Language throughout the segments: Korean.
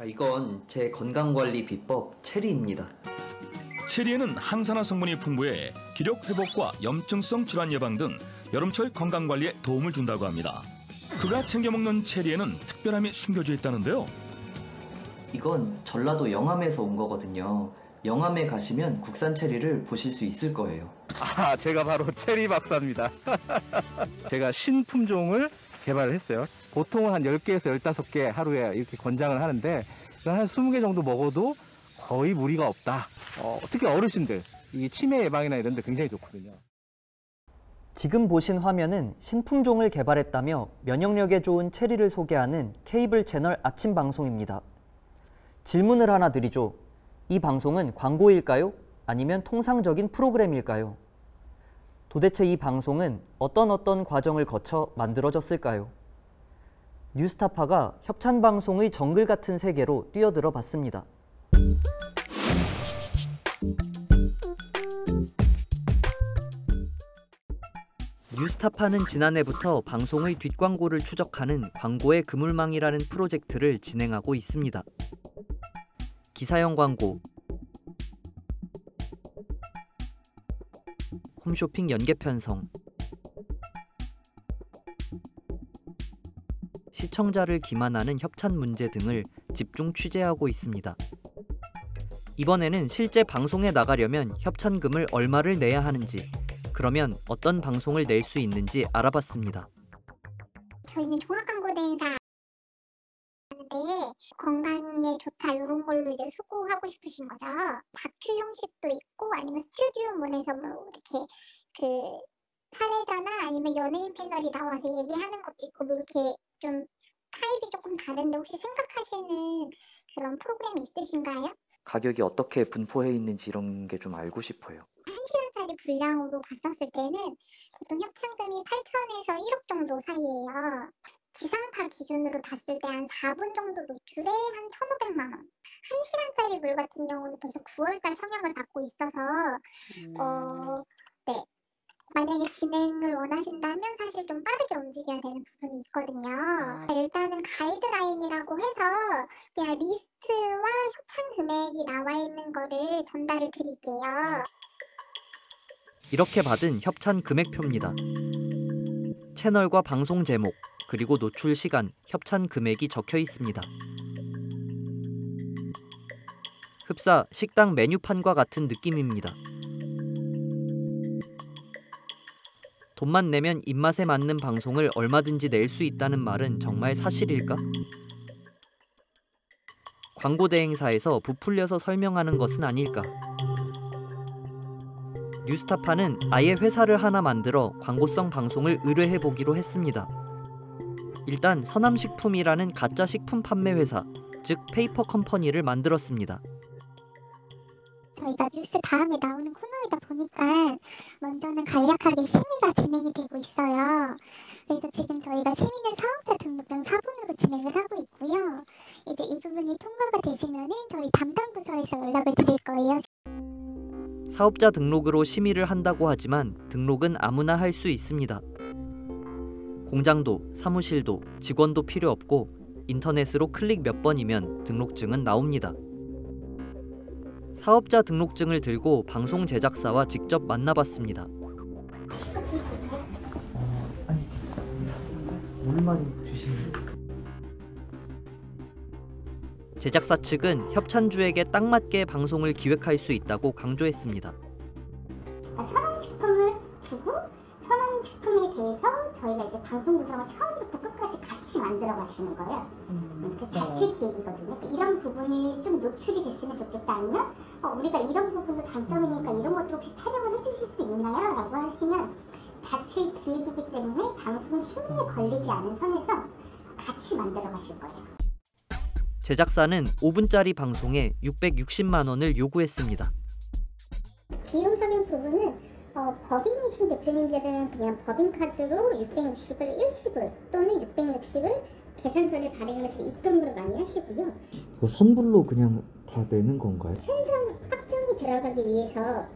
아, 이건 제 건강관리 비법 체리입니다. 체리에는 항산화 성분이 풍부해 기력 회복과 염증성 질환 예방 등 여름철 건강 관리에 도움을 준다고 합니다. 그가 챙겨 먹는 체리에는 특별함이 숨겨져 있다는데요. 이건 전라도 영암에서 온 거거든요. 영암에 가시면 국산 체리를 보실 수 있을 거예요. 아, 제가 바로 체리 박사입니다. 제가 신품종을 개발을 했어요. 보통은 한 10개에서 15개 하루에 이렇게 권장을 하는데 한 20개 정도 먹어도 거의 무리가 없다. 어, 특히 어르신들, 이 치매 예방이나 이런 데 굉장히 좋거든요. 지금 보신 화면은 신품종을 개발했다며 면역력에 좋은 체리를 소개하는 케이블 채널 아침 방송입니다. 질문을 하나 드리죠. 이 방송은 광고일까요? 아니면 통상적인 프로그램일까요? 도대체 이 방송은 어떤 어떤 과정을 거쳐 만들어졌을까요? 뉴스타파가 협찬 방송의 정글 같은 세계로 뛰어들어 봤습니다. 뉴스타파는 지난해부터 방송의 뒷광고를 추적하는 광고의 그물망이라는 프로젝트를 진행하고 있습니다. 기사형 광고, 홈쇼핑 연계 편성, 시청자를 기만하는 협찬 문제 등을 집중 취재하고 있습니다. 이번에는 실제 방송에 나가려면 협찬금을 얼마를 내야 하는지, 그러면 어떤 방송을 낼 수 있는지 알아봤습니다. 저희는 하는데 건강에 좋다 이런 걸로 이제 소구하고 싶으신 거죠. 다큐 형식도 있고 아니면 스튜디오 문에서 뭐 이렇게 그 사례자나 아니면 연예인 패널이 나와서 얘기하는 것도 있고 뭐 이렇게 좀 타입이 조금 다른데 혹시 생각하시는 그런 프로그램이 있으신가요? 가격이 어떻게 분포해 있는지 이런 게 좀 알고 싶어요. 1시간 짜리 분량으로 봤었을 때는 보통 협찬금이 8천에서 1억 정도 사이예요. 지상파 기준으로 봤을 때 한 4분 정도 노출에 한 1,500만 원. 1시간짜리 물 같은 경우는 벌써 9월달 청약을 받고 있어서 어, 네. 만약에 진행을 원하신다면 사실 좀 빠르게 움직여야 되는 부분이 있거든요. 일단은 가이드라인이라고 해서 그냥 리스트와 협찬 금액이 나와 있는 거를 전달을 드릴게요. 이렇게 받은 협찬 금액표입니다. 채널과 방송 제목, 그리고 노출 시간, 협찬 금액이 적혀 있습니다. 흡사 식당 메뉴판과 같은 느낌입니다. 돈만 내면 입맛에 맞는 방송을 얼마든지 낼 수 있다는 말은 정말 사실일까? 광고 대행사에서 부풀려서 설명하는 것은 아닐까? 뉴스타파는 아예 회사를 하나 만들어 광고성 방송을 의뢰해 보기로 했습니다. 일단 서남식품이라는 가짜 식품 판매 회사, 즉 페이퍼 컴퍼니를 만들었습니다. 저희가 뉴스 다음에 나오는 코너이다 보니까 먼저는 간략하게 심의가 진행이 되고 있어요. 그래서 지금 저희가 심의는 사업자 등록증 사본으로 진행을 하고 있고요. 이제 이 부분이 통과가 되시면은 저희 담당 부서에서 연락을 드릴 거예요. 사업자 등록으로 심의를 한다고 하지만 등록은 아무나 할 수 있습니다. 공장도, 사무실도, 직원도 필요 없고 인터넷으로 클릭 몇 번이면 등록증은 나옵니다. 사업자 등록증을 들고 방송 제작사와 직접 만나봤습니다. 물만 주시면 제작사 측은 협찬주에게 딱 맞게 방송을 기획할 수 있다고 강조했습니다. 선언식품을 두고 선언식품에 대해서 저희가 이제 방송 구성을 처음부터 끝까지 같이 만들어 가시는 거예요. 음, 그 자체 기획이거든요. 이런 부분이 좀 노출이 됐으면 좋겠다 아니면 어, 우리가 이런 부분도 장점이니까 이런 것도 혹시 촬영을 해주실 수 있나요? 라고 하시면 자체 기획이기 때문에 방송 심의에 걸리지 않은 선에서 같이 만들어 가실 거예요. 제작사는 5분짜리 방송에 660만 원을 요구했습니다. 비용적인 부분은 어, 법인이신 대표님들은 그냥 법인 카드로 660을 일시불 또는 660을 계산서를 발행해서 입금으로 많이 하시고요. 이거 선불로 그냥 다 내는 건가요? 편성 확정이 들어가기 위해서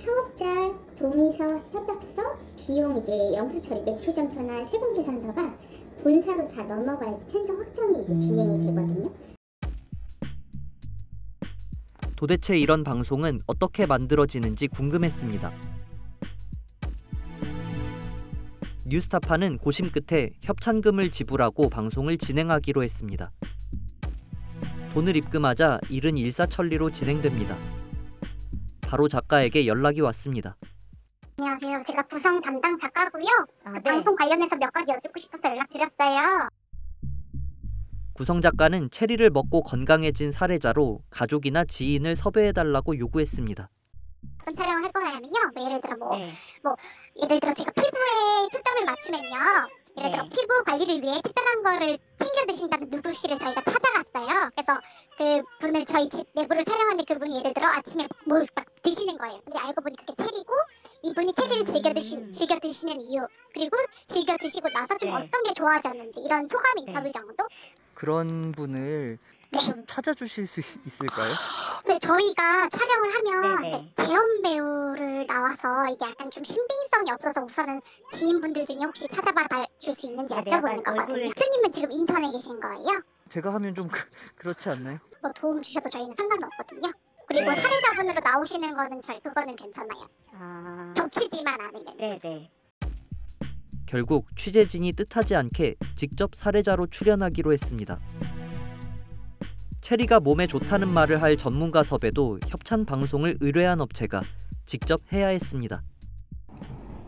사업자 동의서, 협약서, 비용 이제 영수 처리, 매출점표나 세금 계산서가 본사로 다 넘어가야지 편성 확정이 이제 진행이 되거든요. 도대체 이런 방송은 어떻게 만들어지는지 궁금했습니다. 뉴스타파는 고심 끝에 협찬금을 지불하고 방송을 진행하기로 했습니다. 돈을 입금하자 일은 일사천리로 진행됩니다. 바로 작가에게 연락이 왔습니다. 안녕하세요. 제가 구성 담당 작가고요. 아, 그 네. 방송 관련해서 몇 가지 여쭙고 싶어서 연락드렸어요. 구성 작가는 체리를 먹고 건강해진 사례자로 가족이나 지인을 섭외해달라고 요구했습니다. 어떤 촬영을 할 거냐면요. 뭐 예를 들어 뭐 네. 예를 들어 제가 피부에 초점을 맞추면요. 예를 들어 네. 피부 관리를 위해 특별한 거를 챙겨 드신다는 누구 씨를 저희가 찾아갔어요. 그래서 그 분을 저희 집 내부를 촬영하는데 그분이 예를 들어 아침에 뭘딱 드시는 거예요. 근데 알고 보니 그게 체리고 이분이 체리를 즐겨 드시 음. 즐겨 드시는 이유 그리고 즐겨 드시고 나서 좀 네. 어떤 게 좋아졌는지 이런 소감 네. 인터뷰 정도. 그런 분을 네. 찾아주실 수 있을까요? 근데 저희가 촬영을 하면 네네. 네, 재현 배우를 나와서 이게 약간 좀 신빙성이 없어서 우선은 지인분들 중에 혹시 찾아봐 줄 수 있는지 네, 여쭤보는 약간 거거든요. 얼굴- 대표님은 지금 인천에 계신 거예요? 제가 하면 좀 그, 그렇지 않나요? 뭐 도움 주셔도 저희는 상관없거든요. 그리고 네. 사례자분으로 나오시는 거는 저희 그거는 괜찮아요. 아, 겹치지만 않으면. 네, 네. 결국 취재진이 뜻하지 않게 직접 사례자로 출연하기로 했습니다. 체리가 몸에 좋다는 말을 할 전문가 섭외도 협찬 방송을 의뢰한 업체가 직접 해야 했습니다.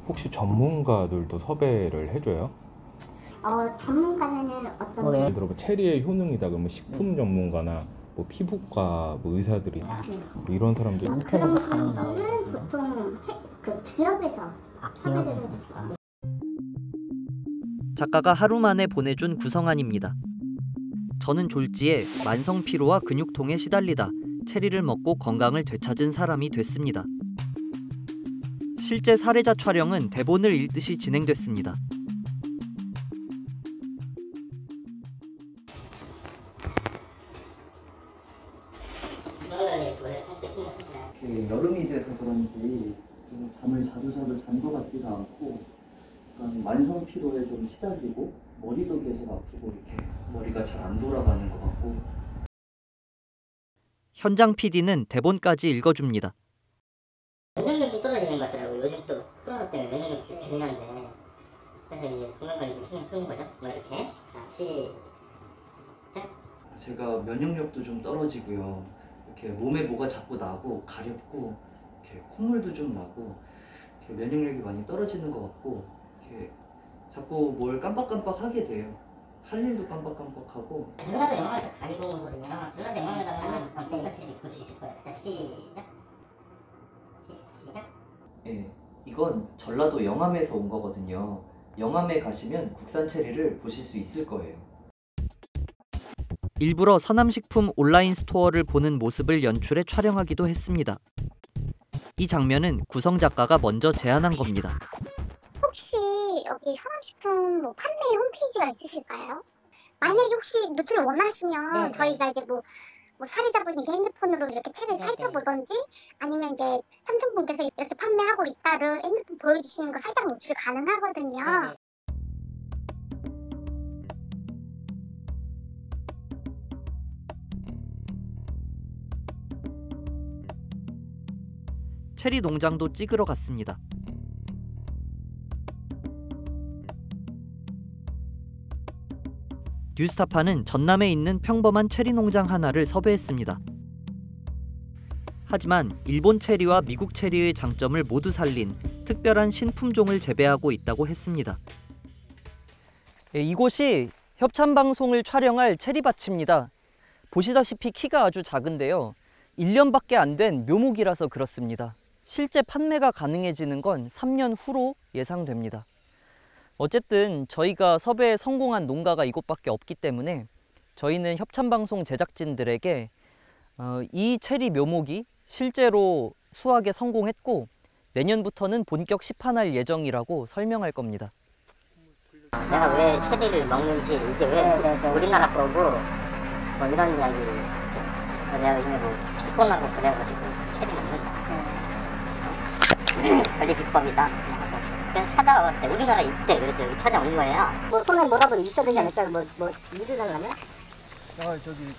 혹시 전문가들도 섭외를 해줘요? 어 전문가는 어떤 뭐예요? 예를 들어 뭐 체리의 효능이다 그러면 식품 전문가나 뭐 피부과 뭐 의사들이 뭐 이런 사람들 그런 분들은 보통 그 기업에서 섭외를 해주세요. 작가가 하루 만에 보내준 구성안입니다. 저는 졸지에 만성 피로와 근육통에 시달리다 체리를 먹고 건강을 되찾은 사람이 됐습니다. 실제 사례자 촬영은 대본을 읽듯이 진행됐습니다. 피로에 좀 시달리고 머리도 계속 아프고 이렇게 머리가 잘 안 돌아가는 것 같고 현장 PD는 대본까지 읽어줍니다. 면역력이 떨어지는 것 같더라고요. 요즘 또 코로나 때문에 면역력이 좀 중요한데. 그래서 이제 건강관리 좀 신경 쓰는 거죠. 뭐 이렇게. 자, 시작. 제가 면역력도 좀 떨어지고요. 이렇게 몸에 뭐가 자꾸 나고 가렵고 이렇게 콧물도 좀 나고 이렇게 면역력이 많이 떨어지는 것 같고 이렇게 자꾸 뭘 깜빡깜빡 하게 돼요. 할 일도 깜빡깜빡하고 전라도 영화에서 많이 보는 거거든요. 전라도 영화에다가는 방패사실이 볼수 있을 거예요. 자, 시작. 시- 시작. 예, 이건 전라도 영암에서 온 거거든요. 영암에 가시면 국산 체리를 보실 수 있을 거예요. 일부러 서남식품 온라인 스토어를 보는 모습을 연출해 촬영하기도 했습니다. 이 장면은 구성 작가가 먼저 제안한 겁니다. 여기 성함식품 뭐 판매 홈페이지가 있으실까요? 만약에 혹시 노출을 원하시면 네, 네. 저희가 이제 뭐, 뭐 사례자분이 핸드폰으로 이렇게 책을 네, 네. 살펴보던지 아니면 이제 삼촌분께서 이렇게 판매하고 있다를 핸드폰 보여주시는 거 살짝 노출 가능하거든요. 네, 네. 체리 농장도 찍으러 갔습니다. 뉴스타파는 전남에 있는 평범한 체리 농장 하나를 섭외했습니다. 하지만 일본 체리와 미국 체리의 장점을 모두 살린 특별한 신품종을 재배하고 있다고 했습니다. 예, 이곳이 협찬 방송을 촬영할 체리밭입니다. 보시다시피 키가 아주 작은데요. 1년밖에 안 된 묘목이라서 그렇습니다. 실제 판매가 가능해지는 건 3년 후로 예상됩니다. 어쨌든 저희가 섭외에 성공한 농가가 이곳밖에 없기 때문에 저희는 협찬방송 제작진들에게 어, 이 체리 묘목이 실제로 수확에 성공했고 내년부터는 본격 시판할 예정이라고 설명할 겁니다. 내가 왜 체리를 먹는지 이게 왜 우리나라 거고 뭐 이런 이야기 내가 요즘에 뭐 피곤하고 그래가지고 체리 먹는다 관리 비법이다 그래서 찾아왔어요 우리나라 있대 그래서 여기 찾아온 거예요 뭐 손에 뭐라도 있어야 되지 않을까 뭐, 뭐 일을 하려면 아 저기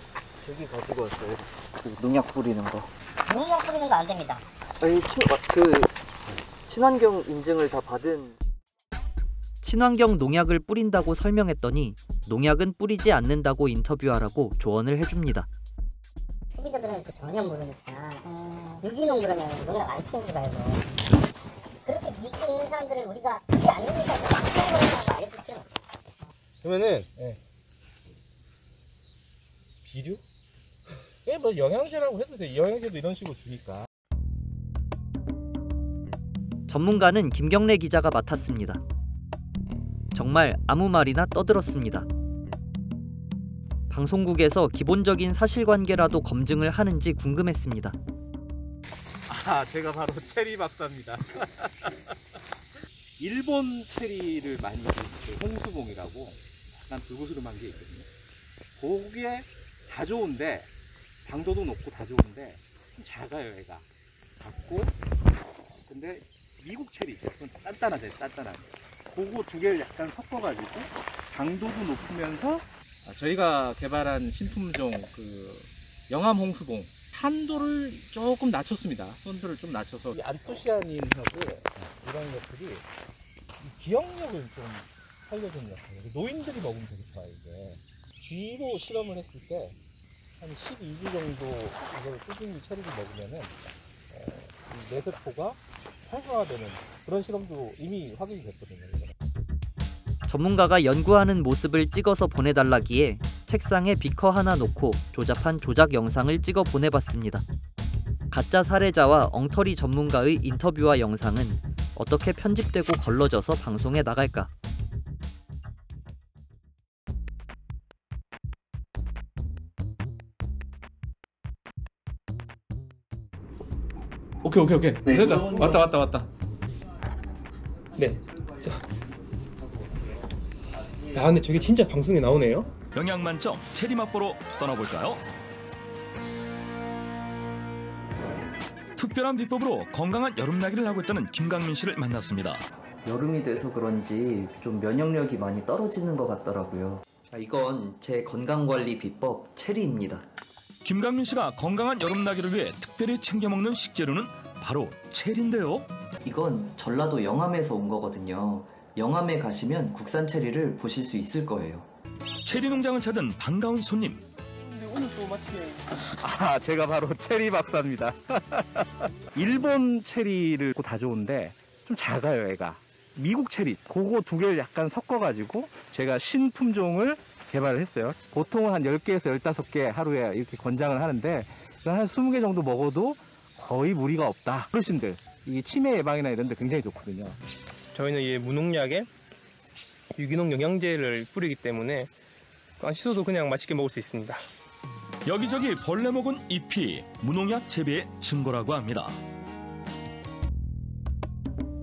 저기 가지고 왔어요. 그 농약 뿌리는 거. 농약 뿌리는 거 안 됩니다. 아니 친, 어, 그 친환경 인증을 다 받은 친환경 농약을 뿌린다고 설명했더니 농약은 뿌리지 않는다고 인터뷰하라고 조언을 해줍니다. 소비자들은 그 전혀 모르니까 유기농 그러면 농약 안 치는 줄 알고 그렇게 믿고 있는 사람들을 우리가 믿지 않으니까 그런 거 알려주세요. 그러면은 비료? 예, 뭐 영양제라고 해도 돼. 영양제도 이런 식으로 주니까. 전문가는 김경래 기자가 맡았습니다. 정말 아무 말이나 떠들었습니다. 방송국에서 기본적인 사실관계라도 검증을 하는지 궁금했습니다. 아, 제가 바로 체리 박사입니다. 일본 체리를 많이 그 홍수봉이라고 약간 불구스름한 게 있거든요. 그게 다 좋은데 당도도 높고 다 좋은데 좀 작아요, 얘가. 작고 근데 미국 체리 좀 단단하대, 단단하대. 그거 두 개를 약간 섞어가지고 당도도 높으면서 아, 저희가 개발한 신품종 그 영암 홍수봉 산도를 조금 낮췄습니다. 산도를 좀 낮춰서 이 안토시아닌하고 이런 것들이 이 기억력을 좀 살려주는 역할이에요. 노인들이 먹으면 되게 좋아요, 이게. 쥐로 실험을 했을 때 한 12주 정도 이걸 꾸준히 체리를 먹으면은 어, 이 뇌세포가 활성화되는 그런 실험도 이미 확인이 됐거든요. 전문가가 연구하는 모습을 찍어서 보내달라기에 책상에 비커 하나 놓고 조잡한 조작 영상을 찍어 보내봤습니다. 가짜 사례자와 엉터리 전문가의 인터뷰와 영상은 어떻게 편집되고 걸러져서 방송에 나갈까? 오케이 오케이 오케이 됐다 왔다 왔다 왔다 네. 야, 근데 저게 진짜 방송에 나오네요? 영양 만점 체리 맛보러 떠나볼까요? 특별한 비법으로 건강한 여름나기를 하고 있다는 김강민 씨를 만났습니다. 여름이 돼서 그런지 좀 면역력이 많이 떨어지는 것 같더라고요. 아, 이건 제 건강관리 비법 체리입니다. 김강민 씨가 건강한 여름나기를 위해 특별히 챙겨 먹는 식재료는 바로 체리인데요. 이건 전라도 영암에서 온 거거든요. 영암에 가시면 국산 체리를 보실 수 있을 거예요. 체리 농장을 찾은 반가운 손님. 아, 제가 바로 체리 박사입니다. 일본 체리를 다 좋은데 좀 작아요, 얘가. 미국 체리, 그거 두 개를 약간 섞어가지고 제가 신품종을 개발을 했어요. 보통은 한 10개에서 15개 하루에 이렇게 권장을 하는데 한 20개 정도 먹어도 거의 무리가 없다. 어르신들, 이 치매 예방이나 이런 데 굉장히 좋거든요. 저희는 이 무농약에 유기농 영양제를 뿌리기 때문에 안 씻어도 그냥 맛있게 먹을 수 있습니다. 여기저기 벌레 먹은 잎이 무농약 재배의 증거라고 합니다.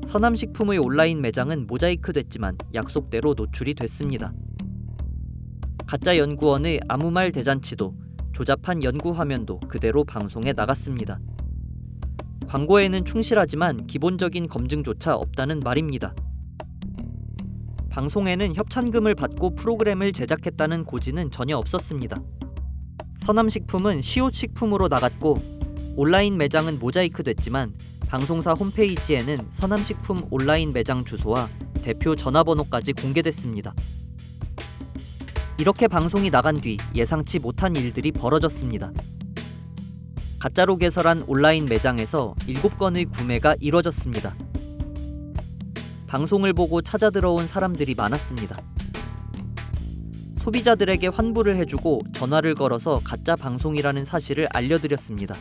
서남식품의 온라인 매장은 모자이크 됐지만 약속대로 노출이 됐습니다. 가짜 연구원의 아무 말 대잔치도 조잡한 연구 화면도 그대로 방송에 나갔습니다. 광고에는 충실하지만 기본적인 검증조차 없다는 말입니다. 방송에는 협찬금을 받고 프로그램을 제작했다는 고지는 전혀 없었습니다. 서남식품은 시옷식품으로 나갔고 온라인 매장은 모자이크 됐지만 방송사 홈페이지에는 서남식품 온라인 매장 주소와 대표 전화번호까지 공개됐습니다. 이렇게 방송이 나간 뒤 예상치 못한 일들이 벌어졌습니다. 가짜로 개설한 온라인 매장에서 7건의 구매가 이뤄졌습니다. 방송을 보고 찾아 들어온 사람들이 많았습니다. 소비자들에게 환불을 해주고 전화를 걸어서 가짜 방송이라는 사실을 알려드렸습니다.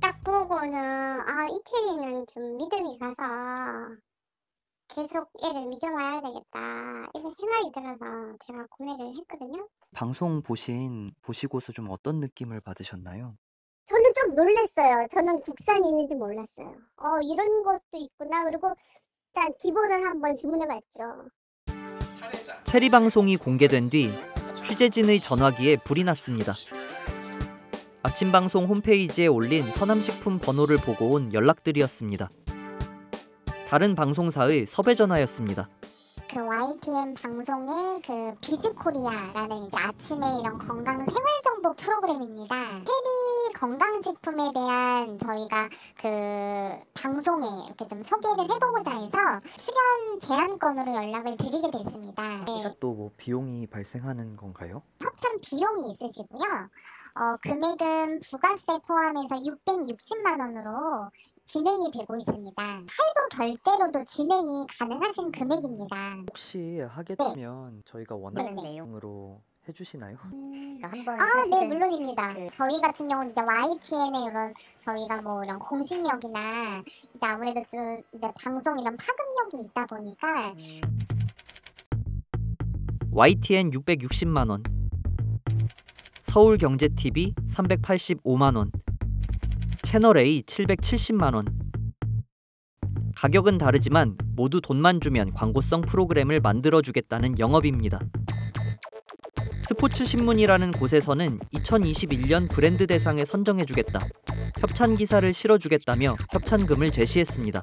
딱 보고는 아 이태리는 좀 믿음이 가서 계속 얘를 믿어봐야 되겠다 이런 생각이 들어서 제가 구매를 했거든요. 방송 보신 보시고서 좀 어떤 느낌을 받으셨나요? 저는 좀 놀랐어요. 저는 국산이 있는지 몰랐어요. 어 이런 것도 있구나. 그리고 일단 기본을 한번 주문해봤죠. 체리 방송이 공개된 뒤 취재진의 전화기에 불이 났습니다. 아침 방송 홈페이지에 올린 서남식품 번호를 보고 온 연락들이었습니다. 다른 방송사의 섭외 전화였습니다. 그 YTN 방송의 그 비즈코리아라는 이제 아침에 이런 건강 생활 정보 프로그램입니다. 테리 건강식품에 대한 저희가 그 방송에 이렇게 좀 소개를 해보고자 해서 출연 제안건으로 연락을 드리게 됐습니다. 네, 이것도 뭐 비용이 발생하는 건가요? 협찬 비용이 있으시고요. 어, 금액은 부가세 포함해서 660만 원으로 진행이 되고 있습니다. 할부 결제로도 진행이 가능하신 금액입니다. 혹시 하게 네. 되면 저희가 원하는 네. 내용으로 해주시나요? 그러니까 한번 아, 네, 사실은 물론입니다. 그- 저희 같은 경우는 이제 YTN의 이런 저희가 뭐 이런 공식력이나 이제 아무래도 좀 이제 방송 이런 파급력이 있다 보니까 YTN 660만 원, 서울경제TV 385만 원, 채널A 770만 원. 가격은 다르지만 모두 돈만 주면 광고성 프로그램을 만들어 주겠다는 영업입니다. 스포츠 신문이라는 곳에서는 2021년 브랜드 대상에 선정해 주겠다. 협찬 기사를 실어 주겠다며 협찬금을 제시했습니다.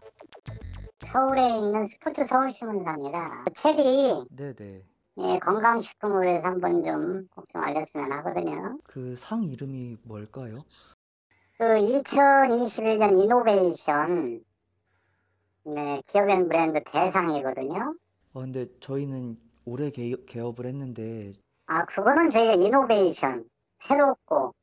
서울에 있는 스포츠 서울신문사입니다. 체리 네네. 예, 건강식품으로 해서 한번 좀 꼭 좀 알렸으면 하거든요. 그 상 이름이 뭘까요? 그 2021년 이노베이션 네, 기업앤 브랜드 대상이거든요. 어, 근데 저희는 올해 개, 개업을 했는데 아, 그거는 저희가 이노베이션, 새롭고,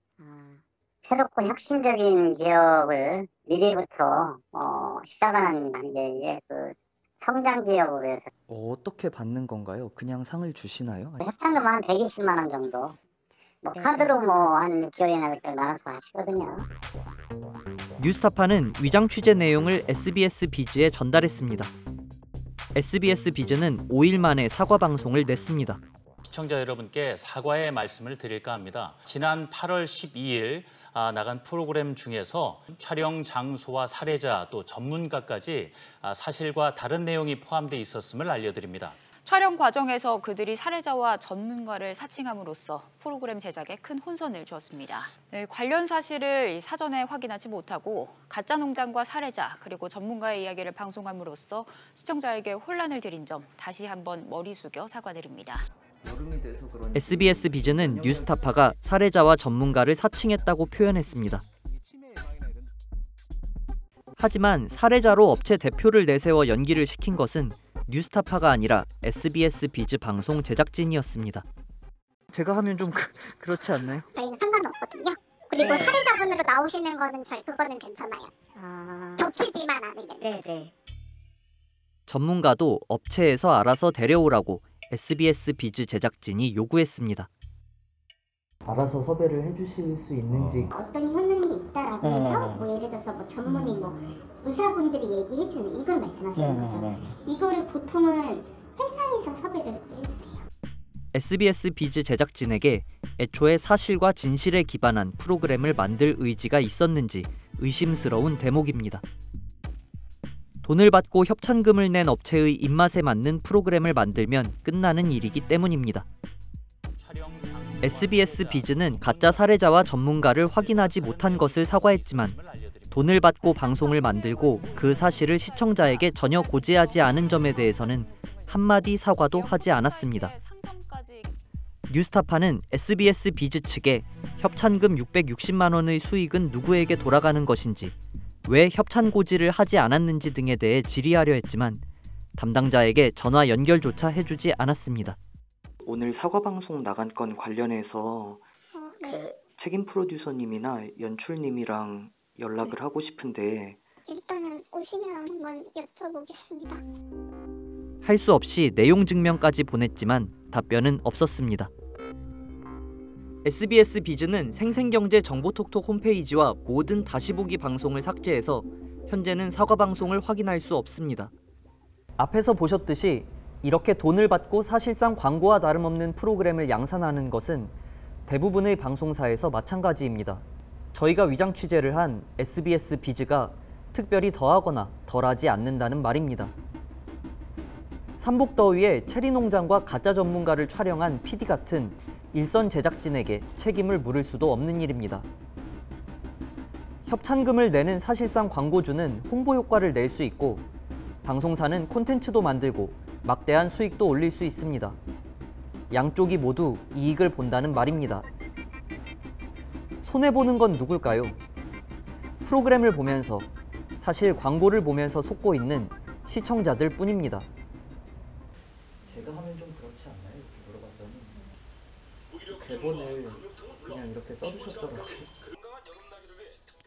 새롭고 혁신적인 기업을 미리부터 어, 시작하는 단계에 그 성장 기업으로 해서 어떻게 받는 건가요? 그냥 상을 주시나요? 협찬금 한 120만 원 정도. 뭐 카드로 뭐 한 6개월이나 몇 개월 나눠서 하시거든요. 뉴스타파는 위장 취재 내용을 SBS 비즈에 전달했습니다. SBS 비즈는 5일 만에 사과 방송을 냈습니다. 시청자 여러분께 사과의 말씀을 드릴까 합니다. 지난 8월 12일 아, 나간 프로그램 중에서 촬영 장소와 사례자 또 전문가까지 아, 사실과 다른 내용이 포함되어 있었음을 알려드립니다. 촬영 과정에서 그들이 사례자와 전문가를 사칭함으로써 프로그램 제작에 큰 혼선을 주었습니다. 네, 관련 사실을 사전에 확인하지 못하고 가짜 농장과 사례자 그리고 전문가의 이야기를 방송함으로써 시청자에게 혼란을 드린 점 다시 한번 머리 숙여 사과드립니다. SBS 비즈는 뉴스타파가 사례자와 전문가를 사칭했다고 표현했습니다. 하지만 사례자로 업체 대표를 내세워 연기를 시킨 것은 뉴스타파가 아니라 SBS 비즈 방송 제작진이었습니다. 제가 하면 좀 그렇지 않나요? 저희는 상관없거든요. 그리고 네. 사례자분으로 나오시는 거는 저희 그거는 괜찮아요. 아, 겹치지만 않으면. 네, 네. 전문가도 업체에서 알아서 데려오라고 SBS 비즈 제작진이 요구했습니다. 알아서 섭외를 해주실 수 있는지 어떤 효능이 있다라고 네, 해서 네, 네. 뭐 예를 들어서 뭐 전문의 뭐 의사분들이 얘기해 주는 이걸 말씀하시는 거죠. 이거를 보통은 회사에서 섭외를 해주세요. SBS 비즈 제작진에게 애초에 사실과 진실에 기반한 프로그램을 만들 의지가 있었는지 의심스러운 대목입니다. 돈을 받고 협찬금을 낸 업체의 입맛에 맞는 프로그램을 만들면 끝나는 일이기 때문입니다. SBS 비즈는 가짜 사례자와 전문가를 확인하지 못한 것을 사과했지만 돈을 받고 방송을 만들고 그 사실을 시청자에게 전혀 고지하지 않은 점에 대해서는 한마디 사과도 하지 않았습니다. 뉴스타파는 SBS 비즈 측에 협찬금 660만 원의 수익은 누구에게 돌아가는 것인지, 왜 협찬 고지를 하지 않았는지 등에 대해 질의하려 했지만 담당자에게 전화 연결조차 해주지 않았습니다. 오늘 사과 방송 나간 건 관련해서 어, 네. 책임 프로듀서님이나 연출님이랑 연락을 하고 싶은데 일단은 오시면 한번 여쭤보겠습니다. 할 수 없이 내용 증명까지 보냈지만 답변은 없었습니다. SBS 비즈는 생생경제 정보톡톡 홈페이지와 모든 다시 보기 방송을 삭제해서 현재는 사과 방송을 확인할 수 없습니다. 앞에서 보셨듯이 이렇게 돈을 받고 사실상 광고와 다름없는 프로그램을 양산하는 것은 대부분의 방송사에서 마찬가지입니다. 저희가 위장 취재를 한 SBS 비즈가 특별히 더하거나 덜하지 않는다는 말입니다. 삼복더위에 체리 농장과 가짜 전문가를 촬영한 PD 같은 일선 제작진에게 책임을 물을 수도 없는 일입니다. 협찬금을 내는 사실상 광고주는 홍보 효과를 낼 수 있고 방송사는 콘텐츠도 만들고 막대한 수익도 올릴 수 있습니다. 양쪽이 모두 이익을 본다는 말입니다. 손해보는 건 누굴까요? 프로그램을 보면서 사실 광고를 보면서 속고 있는 시청자들 뿐입니다. 제가 하면 좀 그렇지 않나요? 이렇게 물어봤더니 대본을 그냥 이렇게 써주셨더라고요.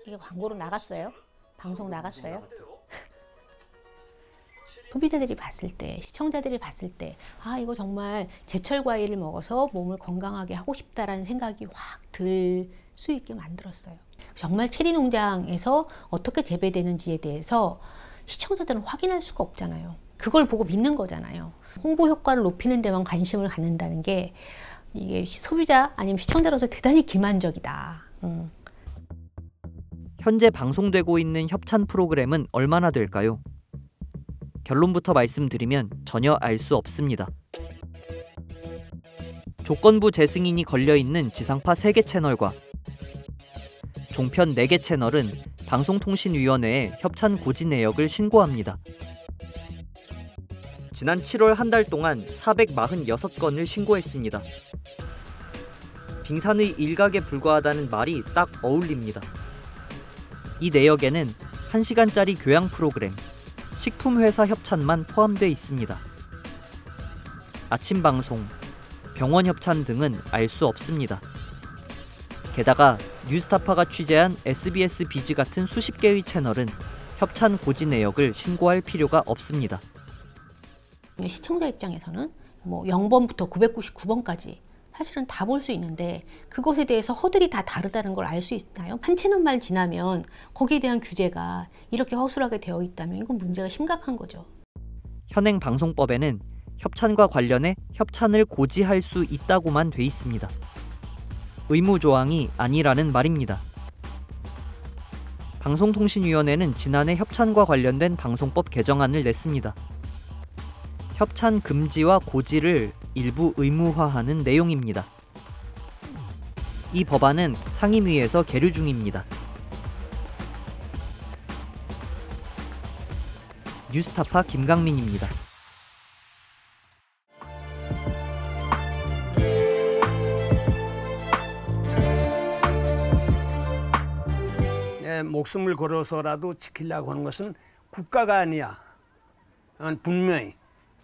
이게 광고로 나갔어요? 방송 나갔어요? 소비자들이 봤을 때, 시청자들이 봤을 때, 아, 이거 정말 제철 과일을 먹어서 몸을 건강하게 하고 싶다라는 생각이 확 들 수 있게 만들었어요. 정말 체리 농장에서 어떻게 재배되는지에 대해서 시청자들은 확인할 수가 없잖아요. 그걸 보고 믿는 거잖아요. 홍보 효과를 높이는 데만 관심을 갖는다는 게 이게 소비자 아니면 시청자로서 대단히 기만적이다. 음. 현재 방송되고 있는 협찬 프로그램은 얼마나 될까요? 결론부터 말씀드리면 전혀 알 수 없습니다. 조건부 재승인이 걸려 있는 지상파 3개 채널과 종편 4개 채널은 방송통신위원회에 협찬 고지 내역을 신고합니다. 지난 7월 한 달 동안 446건을 신고했습니다. 빙산의 일각에 불과하다는 말이 딱 어울립니다. 이 내역에는 1시간짜리 교양 프로그램, 식품회사 협찬만 포함되어 있습니다. 아침 방송, 병원 협찬 등은 알 수 없습니다. 게다가 뉴스타파가 취재한 SBS 비즈 같은 수십 개의 채널은 협찬 고지 내역을 신고할 필요가 없습니다. 시청자 입장에서는 뭐 0번부터 999번까지 사실은 다 볼 수 있는데 그것에 대해서 허들이 다 다르다는 걸 알 수 있나요? 한 채널만 지나면 거기에 대한 규제가 이렇게 허술하게 되어 있다면 이건 문제가 심각한 거죠. 현행 방송법에는 협찬과 관련해 협찬을 고지할 수 있다고만 돼 있습니다. 의무 조항이 아니라는 말입니다. 방송통신위원회는 지난해 협찬과 관련된 방송법 개정안을 냈습니다. 협찬 금지와 고지를 일부 의무화하는 내용입니다. 이 법안은 상임위에서 계류 중입니다. 뉴스타파 김강민입니다. 내 목숨을 걸어서라도 지키려고 하는 것은 국가가 아니야. 난 분명히